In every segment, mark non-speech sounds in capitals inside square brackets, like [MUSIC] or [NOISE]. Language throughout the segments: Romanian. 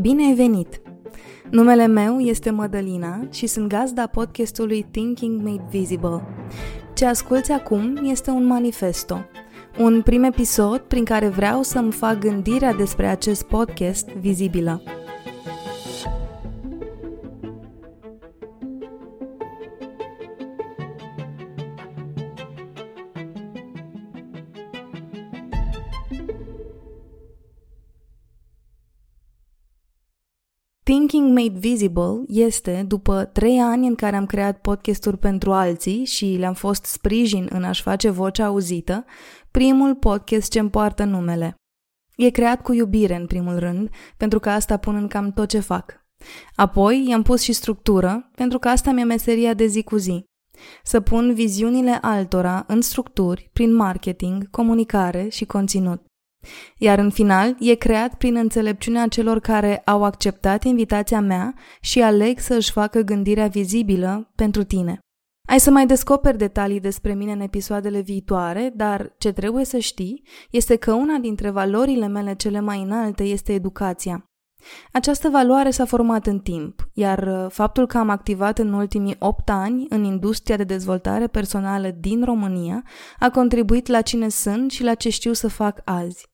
Bine ai venit! Numele meu este Mădălina și sunt gazda podcastului Thinking Made Visible. Ce asculți acum este un manifesto, un prim episod prin care vreau să-mi fac gândirea despre acest podcast vizibilă. Made Visible este, după trei ani în care am creat podcasturi pentru alții și le-am fost sprijin în a-și face vocea auzită, primul podcast ce îmi poartă numele. E creat cu iubire, în primul rând, pentru că asta pun în cam tot ce fac. Apoi i-am pus și structură, pentru că asta mi-e meseria de zi cu zi. Să pun viziunile altora în structuri, prin marketing, comunicare și conținut. Iar în final, e creat prin înțelepciunea celor care au acceptat invitația mea și aleg să își facă gândirea vizibilă pentru tine. Ai să mai descoperi detalii despre mine în episoadele viitoare, dar ce trebuie să știi este că una dintre valorile mele cele mai înalte este educația. Această valoare s-a format în timp, iar uh, faptul că am activat în ultimii 8 ani în industria de dezvoltare personală din România a contribuit la cine sunt și la ce știu să fac azi.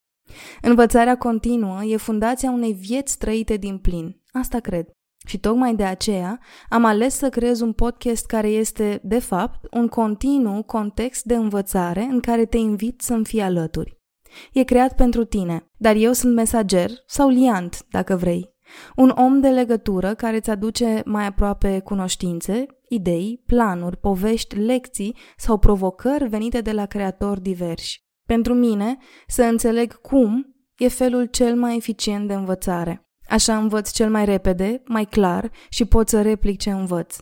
Învățarea continuă e fundația unei vieți trăite din plin. Asta cred. Și tocmai de aceea am ales să creez un podcast care este, de fapt, un continuu context de învățare în care te invit să-mi fii alături. E creat pentru tine, dar eu sunt mesager sau liant, dacă vrei. Un om de legătură care îți aduce mai aproape cunoștințe, idei, planuri, povești, lecții sau provocări venite de la creatori diversi. Pentru mine, să înțeleg cum e felul cel mai eficient de învățare. Așa învăț cel mai repede, mai clar și pot să replic ce învăț.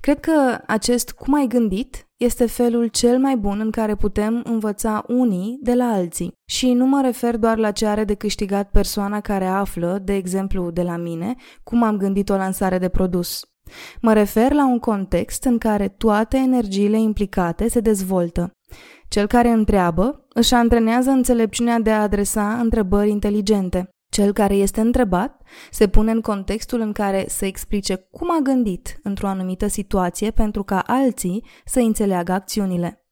Cred că acest cum ai gândit este felul cel mai bun în care putem învăța unii de la alții. Și nu mă refer doar la ce are de câștigat persoana care află, de exemplu de la mine, cum am gândit o lansare de produs. Mă refer la un context în care toate energiile implicate se dezvoltă. Cel care întreabă își antrenează înțelepciunea de a adresa întrebări inteligente. Cel care este întrebat se pune în contextul în care să explice cum a gândit într-o anumită situație pentru ca alții să înțeleagă acțiunile.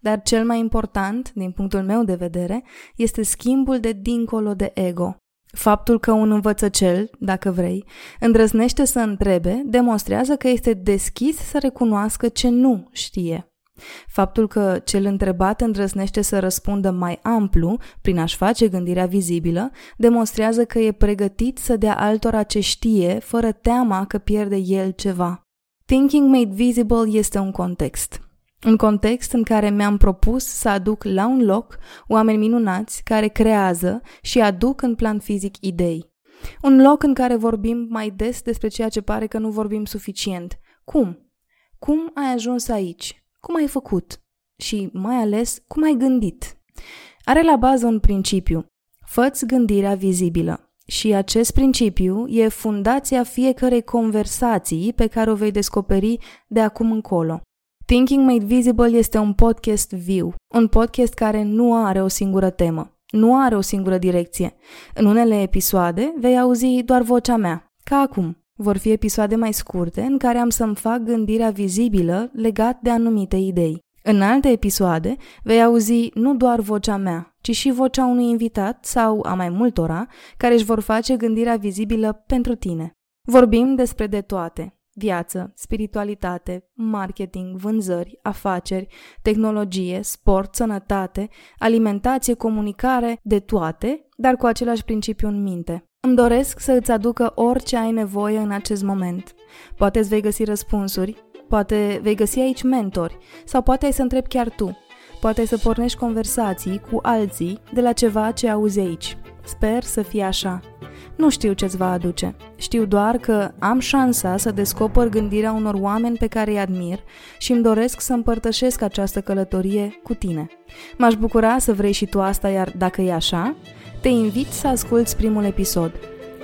Dar cel mai important, din punctul meu de vedere, este schimbul de dincolo de ego. Faptul că un învățăcel, dacă vrei, îndrăznește să întrebe, demonstrează că este deschis să recunoască ce nu știe. Faptul că cel întrebat îndrăznește să răspundă mai amplu, prin a-și face gândirea vizibilă, demonstrează că e pregătit să dea altora ce știe, fără teama că pierde el ceva. Thinking Made Visible este un context. Un context în care mi-am propus să aduc la un loc oameni minunați care creează și aduc în plan fizic idei. Un loc în care vorbim mai des despre ceea ce pare că nu vorbim suficient. Cum? Cum ai ajuns aici? Cum ai făcut? Și mai ales, cum ai gândit? Are la bază un principiu. Făți gândirea vizibilă. Și acest principiu e fundația fiecărei conversații pe care o vei descoperi de acum încolo. Thinking Made Visible este un podcast viu, un podcast care nu are o singură temă, nu are o singură direcție. În unele episoade vei auzi doar vocea mea, ca acum. Vor fi episoade mai scurte în care am să-mi fac gândirea vizibilă legat de anumite idei. În alte episoade vei auzi nu doar vocea mea, ci și vocea unui invitat sau a mai multora care își vor face gândirea vizibilă pentru tine. Vorbim despre de toate, viață, spiritualitate, marketing, vânzări, afaceri, tehnologie, sport, sănătate, alimentație, comunicare, de toate, dar cu același principiu în minte. Îmi doresc să îți aducă orice ai nevoie în acest moment. Poate îți vei găsi răspunsuri, poate vei găsi aici mentori, sau poate ai să întrebi chiar tu. Poate ai să pornești conversații cu alții de la ceva ce auzi aici. Sper să fie așa. Nu știu ce-ți va aduce. Știu doar că am șansa să descoper gândirea unor oameni pe care îi admir și îmi doresc să împărtășesc această călătorie cu tine. M-aș bucura să vrei și tu asta, iar dacă e așa, te invit să asculți primul episod.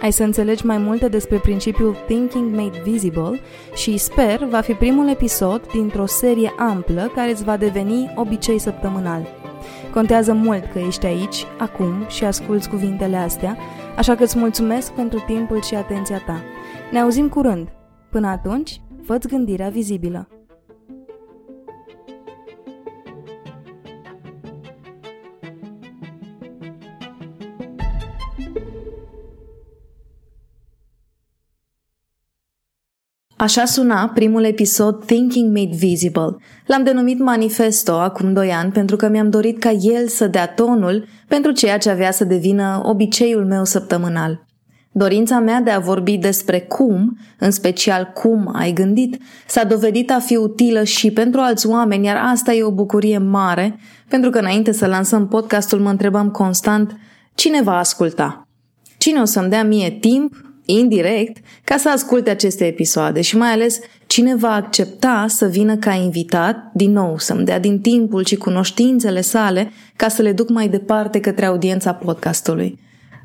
Ai să înțelegi mai multe despre principiul Thinking Made Visible și sper va fi primul episod dintr-o serie amplă care îți va deveni obicei săptămânal. Contează mult că ești aici, acum și asculți cuvintele astea, așa că îți mulțumesc pentru timpul și atenția ta. Ne auzim curând. Până atunci, fă gândirea vizibilă. Așa suna primul episod Thinking Made Visible. L-am denumit Manifesto acum doi ani pentru că mi-am dorit ca el să dea tonul pentru ceea ce avea să devină obiceiul meu săptămânal. Dorința mea de a vorbi despre cum, în special cum ai gândit, s-a dovedit a fi utilă și pentru alți oameni, iar asta e o bucurie mare, pentru că înainte să lansăm podcastul mă întrebam constant cine va asculta. Cine o să-mi dea mie timp, indirect, ca să asculte aceste episoade și mai ales cine va accepta să vină ca invitat, din nou, să-mi dea din timpul și cunoștințele sale ca să le duc mai departe către audiența podcastului.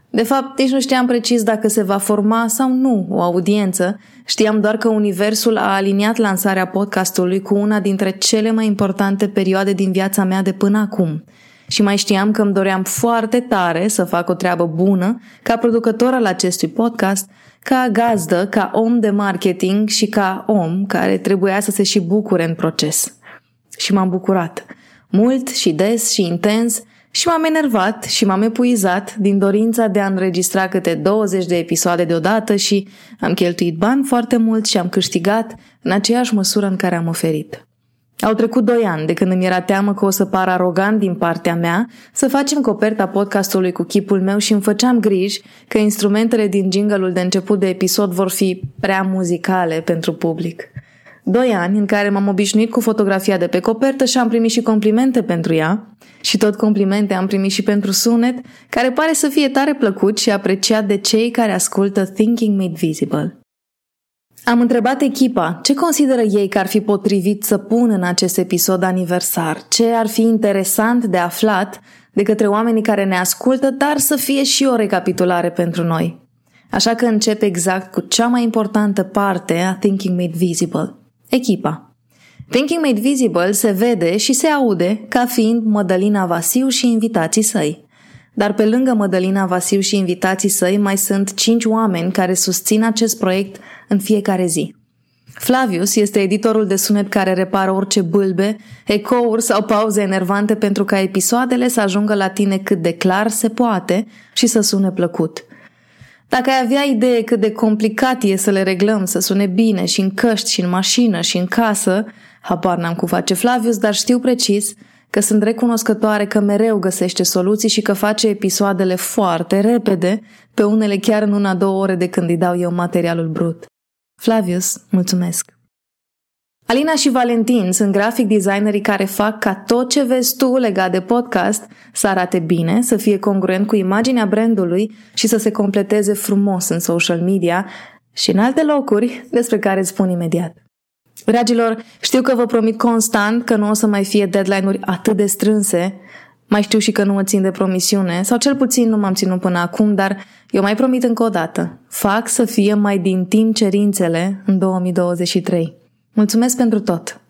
De fapt, nici nu știam precis dacă se va forma sau nu o audiență, știam doar că universul a aliniat lansarea podcastului cu una dintre cele mai importante perioade din viața mea de până acum. Și mai știam că îmi doream foarte tare să fac o treabă bună ca producător al acestui podcast, ca gazdă, ca om de marketing și ca om care trebuia să se și bucure în proces. Și m-am bucurat. Mult și des și intens și m-am enervat și m-am epuizat din dorința de a înregistra câte 20 de episoade deodată și am cheltuit bani foarte mult și am câștigat în aceeași măsură în care am oferit. Au trecut doi ani de când îmi era teamă că o să par arogant din partea mea să facem coperta podcastului cu chipul meu și îmi făceam griji că instrumentele din jingle de început de episod vor fi prea muzicale pentru public. Doi ani în care m-am obișnuit cu fotografia de pe copertă și am primit și complimente pentru ea și tot complimente am primit și pentru sunet, care pare să fie tare plăcut și apreciat de cei care ascultă Thinking Made Visible. Am întrebat echipa ce consideră ei că ar fi potrivit să pun în acest episod aniversar, ce ar fi interesant de aflat de către oamenii care ne ascultă, dar să fie și o recapitulare pentru noi. Așa că încep exact cu cea mai importantă parte a Thinking Made Visible, echipa. Thinking Made Visible se vede și se aude ca fiind Mădălina Vasiu și invitații săi. Dar pe lângă Mădălina Vasiu și invitații săi mai sunt cinci oameni care susțin acest proiect în fiecare zi. Flavius este editorul de sunet care repară orice bâlbe, ecouri sau pauze enervante pentru ca episoadele să ajungă la tine cât de clar se poate și să sune plăcut. Dacă ai avea idee cât de complicat e să le reglăm să sune bine și în căști și în mașină și în casă, habar n-am cu face Flavius, dar știu precis că sunt recunoscătoare că mereu găsește soluții și că face episoadele foarte repede, pe unele chiar în una-două ore de când îi dau eu materialul brut. Flavius, mulțumesc! Alina și Valentin sunt grafic designerii care fac ca tot ce vezi tu legat de podcast să arate bine, să fie congruent cu imaginea brandului și să se completeze frumos în social media și în alte locuri despre care îți spun imediat. Dragilor, știu că vă promit constant că nu o să mai fie deadline-uri atât de strânse, mai știu și că nu mă țin de promisiune, sau cel puțin nu m-am ținut până acum, dar eu mai promit încă o dată. Fac să fie mai din timp cerințele în 2023. Mulțumesc pentru tot!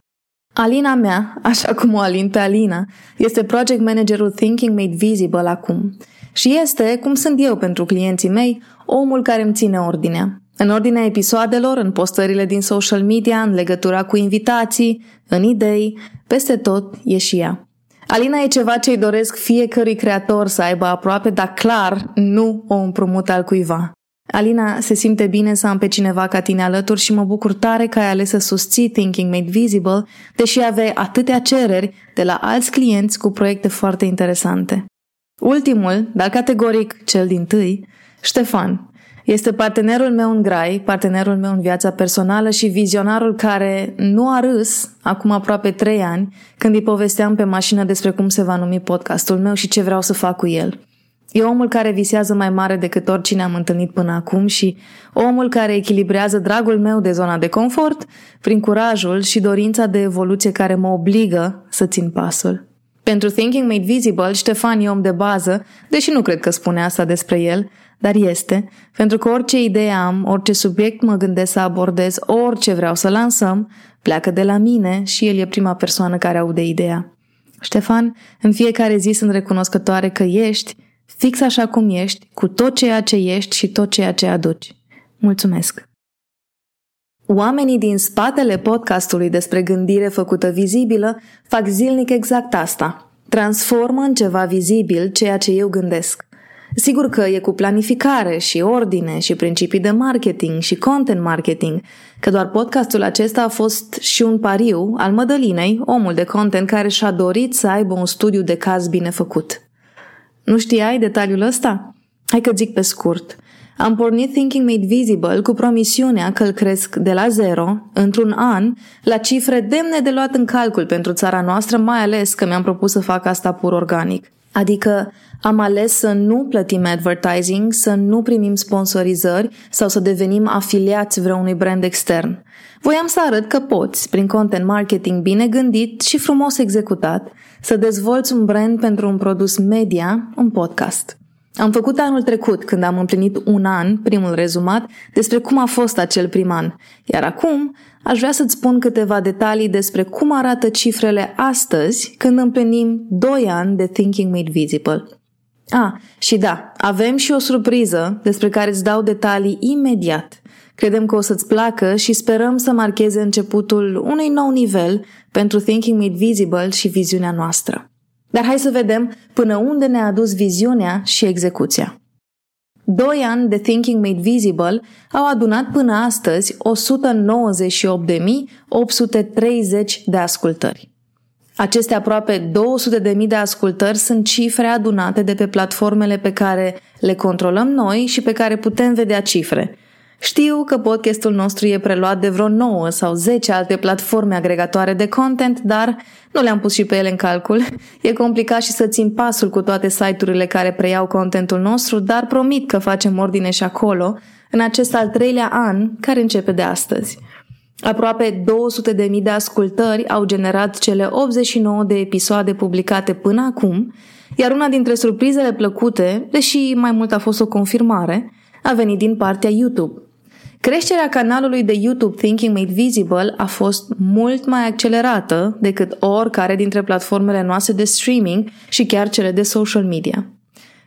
Alina mea, așa cum o alin pe Alina, este project managerul Thinking Made Visible acum. Și este, cum sunt eu pentru clienții mei, omul care îmi ține ordinea. În ordinea episoadelor, în postările din social media, în legătura cu invitații, în idei, peste tot e și ea. Alina e ceva ce îi doresc fiecărui creator să aibă aproape, dar clar nu o împrumut al cuiva. Alina se simte bine să am pe cineva ca tine alături și mă bucur tare că ai ales să susții Thinking Made Visible, deși aveai atâtea cereri de la alți clienți cu proiecte foarte interesante. Ultimul, dar categoric cel din tâi, Ștefan, este partenerul meu în grai, partenerul meu în viața personală și vizionarul care nu a râs acum aproape trei ani când îi povesteam pe mașină despre cum se va numi podcastul meu și ce vreau să fac cu el. E omul care visează mai mare decât oricine am întâlnit până acum și omul care echilibrează dragul meu de zona de confort prin curajul și dorința de evoluție care mă obligă să țin pasul. Pentru Thinking Made Visible, Ștefan e om de bază, deși nu cred că spune asta despre el, dar este, pentru că orice idee am, orice subiect mă gândesc să abordez, orice vreau să lansăm, pleacă de la mine și el e prima persoană care aude ideea. Ștefan, în fiecare zi sunt recunoscătoare că ești fix așa cum ești, cu tot ceea ce ești și tot ceea ce aduci. Mulțumesc! Oamenii din spatele podcastului despre gândire făcută vizibilă fac zilnic exact asta. Transformă în ceva vizibil ceea ce eu gândesc. Sigur că e cu planificare și ordine și principii de marketing și content marketing, că doar podcastul acesta a fost și un pariu al Mădălinei, omul de content care și-a dorit să aibă un studiu de caz bine făcut. Nu știai detaliul ăsta? Hai că zic pe scurt. Am pornit Thinking Made Visible cu promisiunea că îl cresc de la zero, într-un an, la cifre demne de luat în calcul pentru țara noastră, mai ales că mi-am propus să fac asta pur organic. Adică am ales să nu plătim advertising, să nu primim sponsorizări sau să devenim afiliați vreunui brand extern. Voiam să arăt că poți, prin content marketing bine gândit și frumos executat, să dezvolți un brand pentru un produs media, un podcast. Am făcut anul trecut, când am împlinit un an, primul rezumat, despre cum a fost acel prim an. Iar acum aș vrea să-ți spun câteva detalii despre cum arată cifrele astăzi când împlinim 2 ani de Thinking Made Visible. A, și da, avem și o surpriză despre care îți dau detalii imediat. Credem că o să-ți placă și sperăm să marcheze începutul unui nou nivel pentru Thinking Made Visible și viziunea noastră. Dar hai să vedem până unde ne-a adus viziunea și execuția. Doi ani de Thinking Made Visible au adunat până astăzi 198.830 de ascultări. Aceste aproape 200.000 de ascultări sunt cifre adunate de pe platformele pe care le controlăm noi și pe care putem vedea cifre – știu că podcastul nostru e preluat de vreo 9 sau 10 alte platforme agregatoare de content, dar nu le-am pus și pe ele în calcul. E complicat și să țin pasul cu toate site-urile care preiau contentul nostru, dar promit că facem ordine și acolo, în acest al treilea an care începe de astăzi. Aproape 200.000 de ascultări au generat cele 89 de episoade publicate până acum, iar una dintre surprizele plăcute, deși mai mult a fost o confirmare, a venit din partea YouTube. Creșterea canalului de YouTube Thinking Made Visible a fost mult mai accelerată decât oricare dintre platformele noastre de streaming și chiar cele de social media.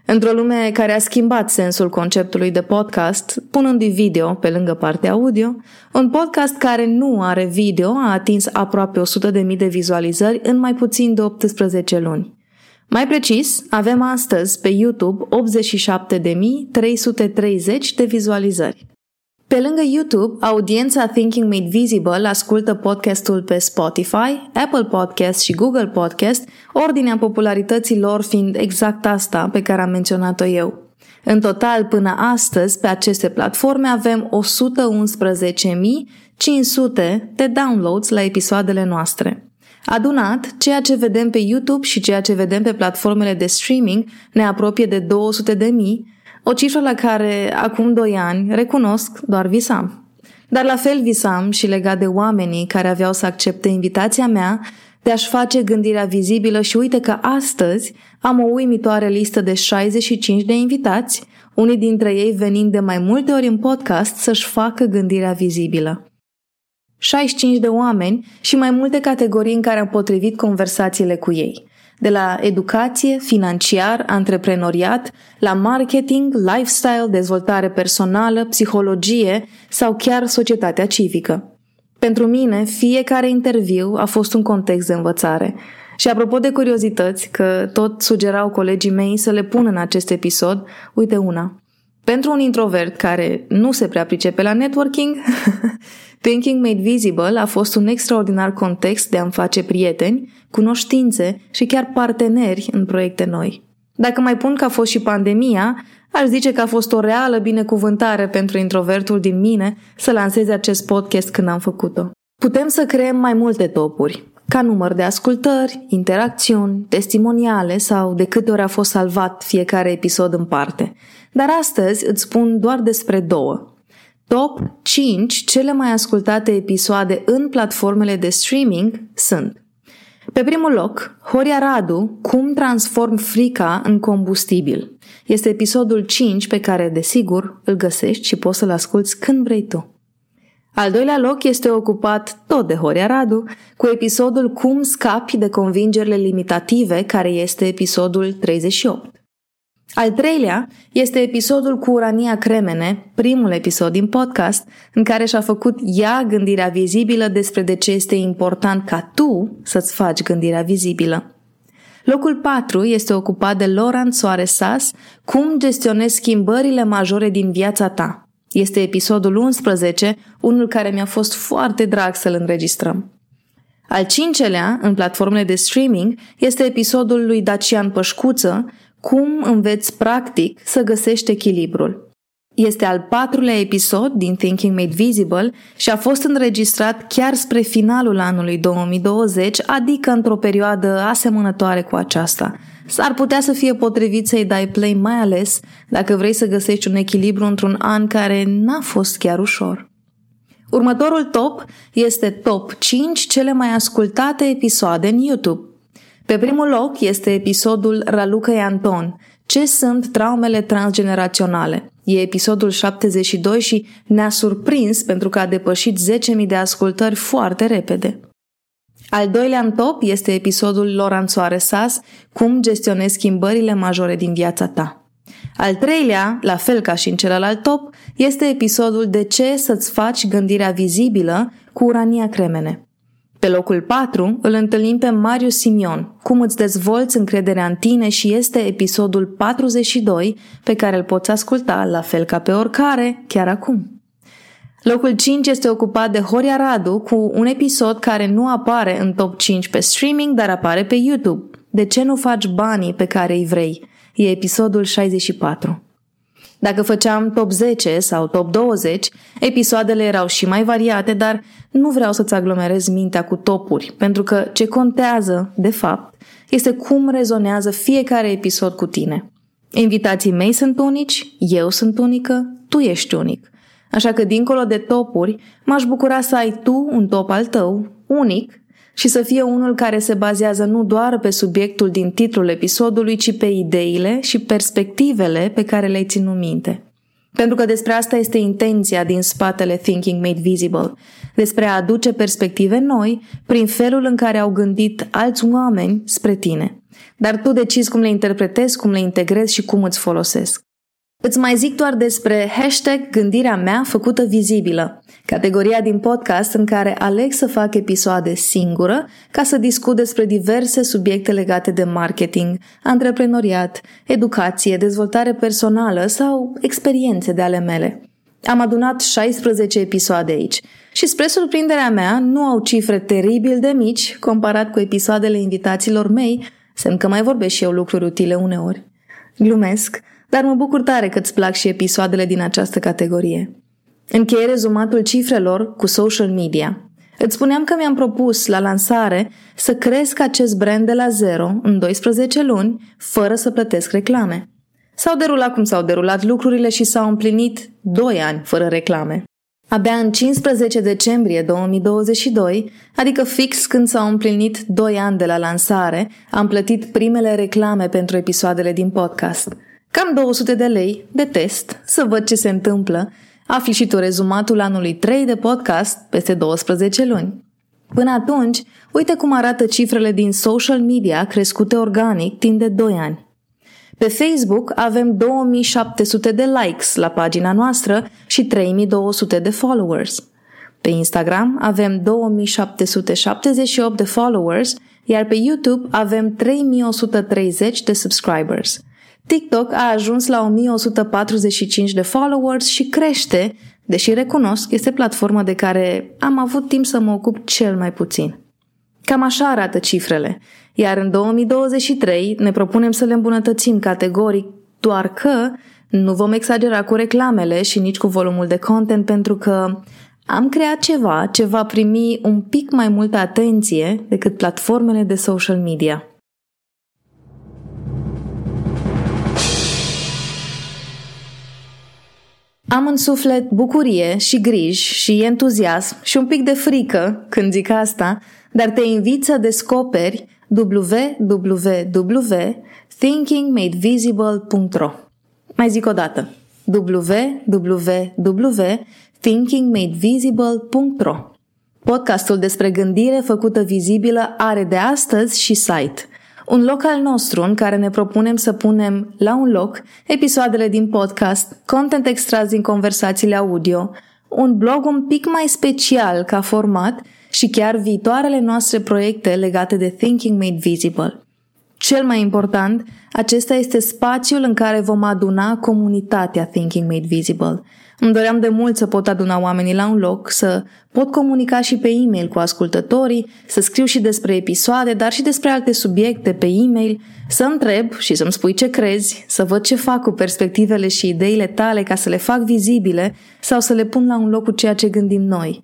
Într-o lume care a schimbat sensul conceptului de podcast, punând video pe lângă partea audio, un podcast care nu are video a atins aproape 100.000 de vizualizări în mai puțin de 18 luni. Mai precis, avem astăzi pe YouTube 87.330 de vizualizări. Pe lângă YouTube, audiența Thinking Made Visible ascultă podcastul pe Spotify, Apple Podcast și Google Podcast, ordinea popularității lor fiind exact asta pe care am menționat-o eu. În total, până astăzi, pe aceste platforme avem 111.500 de downloads la episoadele noastre. Adunat, ceea ce vedem pe YouTube și ceea ce vedem pe platformele de streaming ne apropie de 200 de mii, o cifră la care acum doi ani, recunosc, doar visam. Dar la fel visam și legat de oamenii care aveau să accepte invitația mea de a-și face gândirea vizibilă și uite că astăzi am o uimitoare listă de 65 de invitați, unii dintre ei venind de mai multe ori în podcast să-și facă gândirea vizibilă. 65 de oameni și mai multe categorii în care am potrivit conversațiile cu ei de la educație, financiar, antreprenoriat, la marketing, lifestyle, dezvoltare personală, psihologie sau chiar societatea civică. Pentru mine, fiecare interviu a fost un context de învățare. Și apropo de curiozități, că tot sugerau colegii mei să le pun în acest episod, uite una. Pentru un introvert care nu se prea pricepe la networking, [LAUGHS] Thinking Made Visible a fost un extraordinar context de a-mi face prieteni, cunoștințe și chiar parteneri în proiecte noi. Dacă mai pun că a fost și pandemia, aș zice că a fost o reală binecuvântare pentru introvertul din mine să lanseze acest podcast când am făcut-o. Putem să creăm mai multe topuri, ca număr de ascultări, interacțiuni, testimoniale sau de câte ori a fost salvat fiecare episod în parte. Dar astăzi îți spun doar despre două. Top 5 cele mai ascultate episoade în platformele de streaming sunt Pe primul loc, Horia Radu, Cum transform frica în combustibil. Este episodul 5 pe care, desigur, îl găsești și poți să-l asculti când vrei tu. Al doilea loc este ocupat tot de Horia Radu cu episodul Cum scapi de convingerile limitative, care este episodul 38. Al treilea este episodul cu Urania Cremene, primul episod din podcast, în care și-a făcut ea gândirea vizibilă despre de ce este important ca tu să-ți faci gândirea vizibilă. Locul 4 este ocupat de Laurent Soare Sas, Cum gestionezi schimbările majore din viața ta. Este episodul 11, unul care mi-a fost foarte drag să-l înregistrăm. Al cincelea, în platformele de streaming, este episodul lui Dacian Pășcuță, cum înveți practic să găsești echilibrul. Este al patrulea episod din Thinking Made Visible și a fost înregistrat chiar spre finalul anului 2020, adică într-o perioadă asemănătoare cu aceasta. S-ar putea să fie potrivit să-i dai play mai ales dacă vrei să găsești un echilibru într-un an care n-a fost chiar ușor. Următorul top este top 5 cele mai ascultate episoade în YouTube. Pe primul loc este episodul Raluca Anton, Ce sunt traumele transgeneraționale? E episodul 72 și ne-a surprins pentru că a depășit 10.000 de ascultări foarte repede. Al doilea în top este episodul Loranțoare Sas, Cum gestionezi schimbările majore din viața ta. Al treilea, la fel ca și în celălalt top, este episodul De ce să-ți faci gândirea vizibilă cu Urania Cremene. Pe locul 4 îl întâlnim pe Marius Simion, cum îți dezvolți încrederea în tine și este episodul 42 pe care îl poți asculta la fel ca pe oricare, chiar acum. Locul 5 este ocupat de Horia Radu cu un episod care nu apare în top 5 pe streaming, dar apare pe YouTube. De ce nu faci banii pe care îi vrei? E episodul 64. Dacă făceam top 10 sau top 20, episoadele erau și mai variate, dar nu vreau să-ți aglomerez mintea cu topuri, pentru că ce contează, de fapt, este cum rezonează fiecare episod cu tine. Invitații mei sunt unici, eu sunt unică, tu ești unic. Așa că, dincolo de topuri, m-aș bucura să ai tu un top al tău, unic, și să fie unul care se bazează nu doar pe subiectul din titlul episodului, ci pe ideile și perspectivele pe care le-ai ținut minte. Pentru că despre asta este intenția din spatele Thinking Made Visible, despre a aduce perspective noi prin felul în care au gândit alți oameni spre tine. Dar tu decizi cum le interpretezi, cum le integrezi și cum îți folosesc. Îți mai zic doar despre hashtag gândirea mea făcută vizibilă, categoria din podcast în care aleg să fac episoade singură ca să discut despre diverse subiecte legate de marketing, antreprenoriat, educație, dezvoltare personală sau experiențe de ale mele. Am adunat 16 episoade aici și spre surprinderea mea nu au cifre teribil de mici comparat cu episoadele invitaților mei, semn că mai vorbesc și eu lucruri utile uneori. Glumesc, dar mă bucur tare că îți plac și episoadele din această categorie. Încheie rezumatul cifrelor cu social media. Îți spuneam că mi-am propus la lansare să cresc acest brand de la zero în 12 luni, fără să plătesc reclame. S-au derulat cum s-au derulat lucrurile și s-au împlinit 2 ani fără reclame. Abia în 15 decembrie 2022, adică fix când s-au împlinit 2 ani de la lansare, am plătit primele reclame pentru episoadele din podcast – Cam 200 de lei de test, să văd ce se întâmplă. Afli și tu rezumatul anului 3 de podcast peste 12 luni. Până atunci, uite cum arată cifrele din social media crescute organic timp de 2 ani. Pe Facebook avem 2700 de likes la pagina noastră și 3200 de followers. Pe Instagram avem 2778 de followers, iar pe YouTube avem 3130 de subscribers – TikTok a ajuns la 1145 de followers și crește, deși recunosc, este platforma de care am avut timp să mă ocup cel mai puțin. Cam așa arată cifrele, iar în 2023 ne propunem să le îmbunătățim categoric, doar că nu vom exagera cu reclamele și nici cu volumul de content pentru că am creat ceva ce va primi un pic mai multă atenție decât platformele de social media. Am în suflet bucurie și griji și entuziasm și un pic de frică când zic asta, dar te invit să descoperi www.thinkingmadevisible.ro Mai zic o dată www.thinkingmadevisible.ro Podcastul despre gândire făcută vizibilă are de astăzi și site. Un loc al nostru în care ne propunem să punem la un loc episoadele din podcast, content extras din conversațiile audio, un blog un pic mai special ca format și chiar viitoarele noastre proiecte legate de Thinking Made Visible. Cel mai important, acesta este spațiul în care vom aduna comunitatea Thinking Made Visible. Îmi doream de mult să pot aduna oamenii la un loc, să pot comunica și pe e-mail cu ascultătorii, să scriu și despre episoade, dar și despre alte subiecte pe e-mail, să întreb și să-mi spui ce crezi, să văd ce fac cu perspectivele și ideile tale ca să le fac vizibile sau să le pun la un loc cu ceea ce gândim noi.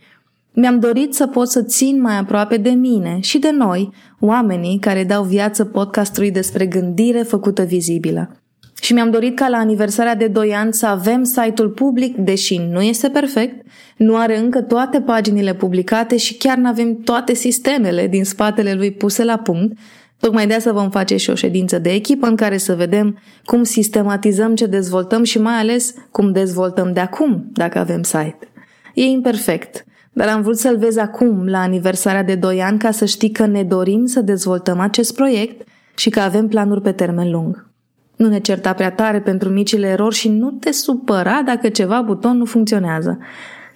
Mi-am dorit să pot să țin mai aproape de mine și de noi, oamenii care dau viață podcastului despre gândire făcută vizibilă. Și mi-am dorit ca la aniversarea de 2 ani să avem site-ul public, deși nu este perfect, nu are încă toate paginile publicate și chiar nu avem toate sistemele din spatele lui puse la punct, Tocmai de asta vom face și o ședință de echipă în care să vedem cum sistematizăm ce dezvoltăm și mai ales cum dezvoltăm de acum, dacă avem site. E imperfect, dar am vrut să-l vezi acum, la aniversarea de 2 ani, ca să știi că ne dorim să dezvoltăm acest proiect și că avem planuri pe termen lung. Nu ne certa prea tare pentru micile erori și nu te supăra dacă ceva buton nu funcționează.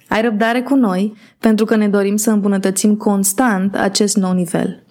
Ai răbdare cu noi pentru că ne dorim să îmbunătățim constant acest nou nivel.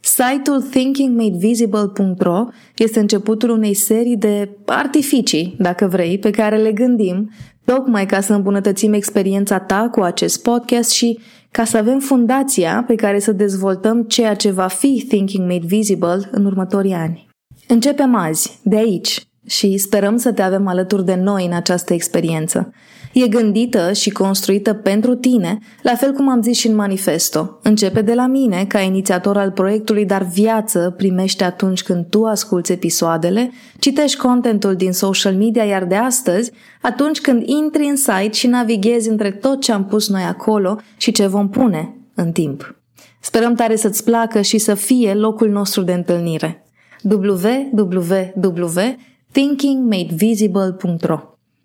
Site-ul thinkingmadevisible.ro este începutul unei serii de artificii, dacă vrei, pe care le gândim tocmai ca să îmbunătățim experiența ta cu acest podcast și ca să avem fundația pe care să dezvoltăm ceea ce va fi Thinking Made Visible în următorii ani. Începem azi, de aici, și sperăm să te avem alături de noi în această experiență. E gândită și construită pentru tine, la fel cum am zis și în manifesto. Începe de la mine, ca inițiator al proiectului, dar viață primește atunci când tu asculți episoadele, citești contentul din social media, iar de astăzi, atunci când intri în site și navighezi între tot ce am pus noi acolo și ce vom pune în timp. Sperăm tare să-ți placă și să fie locul nostru de întâlnire. www.thinkingmadevisible.ro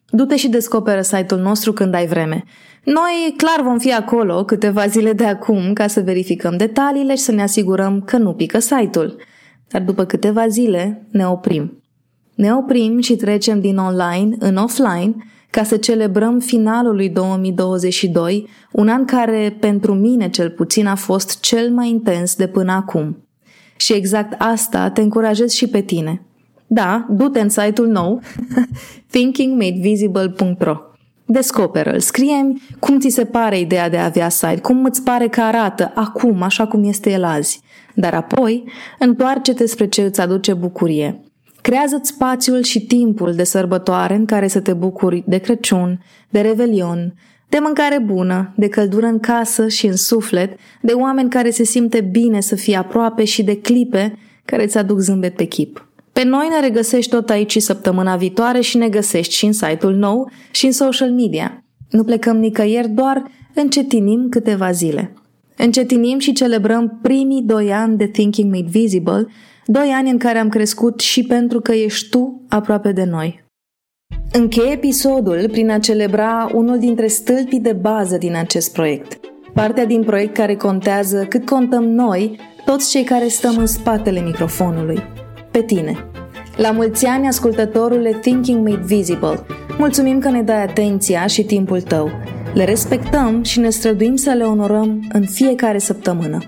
Du-te și descoperă site-ul nostru când ai vreme. Noi clar vom fi acolo câteva zile de acum ca să verificăm detaliile și să ne asigurăm că nu pică site-ul. Dar după câteva zile ne oprim. Ne oprim și trecem din online în offline ca să celebrăm finalul lui 2022, un an care, pentru mine cel puțin, a fost cel mai intens de până acum. Și exact asta te încurajez și pe tine – da, du-te în site-ul nou [LAUGHS] thinkingmadevisible.ro Descoperă-l, scrie cum ți se pare ideea de a avea site, cum îți pare că arată acum, așa cum este el azi. Dar apoi, întoarce-te spre ce îți aduce bucurie. Creează-ți spațiul și timpul de sărbătoare în care să te bucuri de Crăciun, de Revelion, de mâncare bună, de căldură în casă și în suflet, de oameni care se simte bine să fie aproape și de clipe care îți aduc zâmbet pe chip. Pe noi ne regăsești tot aici și săptămâna viitoare și ne găsești și în site-ul nou și în social media. Nu plecăm nicăieri, doar încetinim câteva zile. Încetinim și celebrăm primii doi ani de Thinking Made Visible, doi ani în care am crescut și pentru că ești tu aproape de noi. Încheie episodul prin a celebra unul dintre stâlpii de bază din acest proiect. Partea din proiect care contează cât contăm noi, toți cei care stăm în spatele microfonului pe tine. La mulți ani, ascultătorule Thinking Made Visible, mulțumim că ne dai atenția și timpul tău. Le respectăm și ne străduim să le onorăm în fiecare săptămână.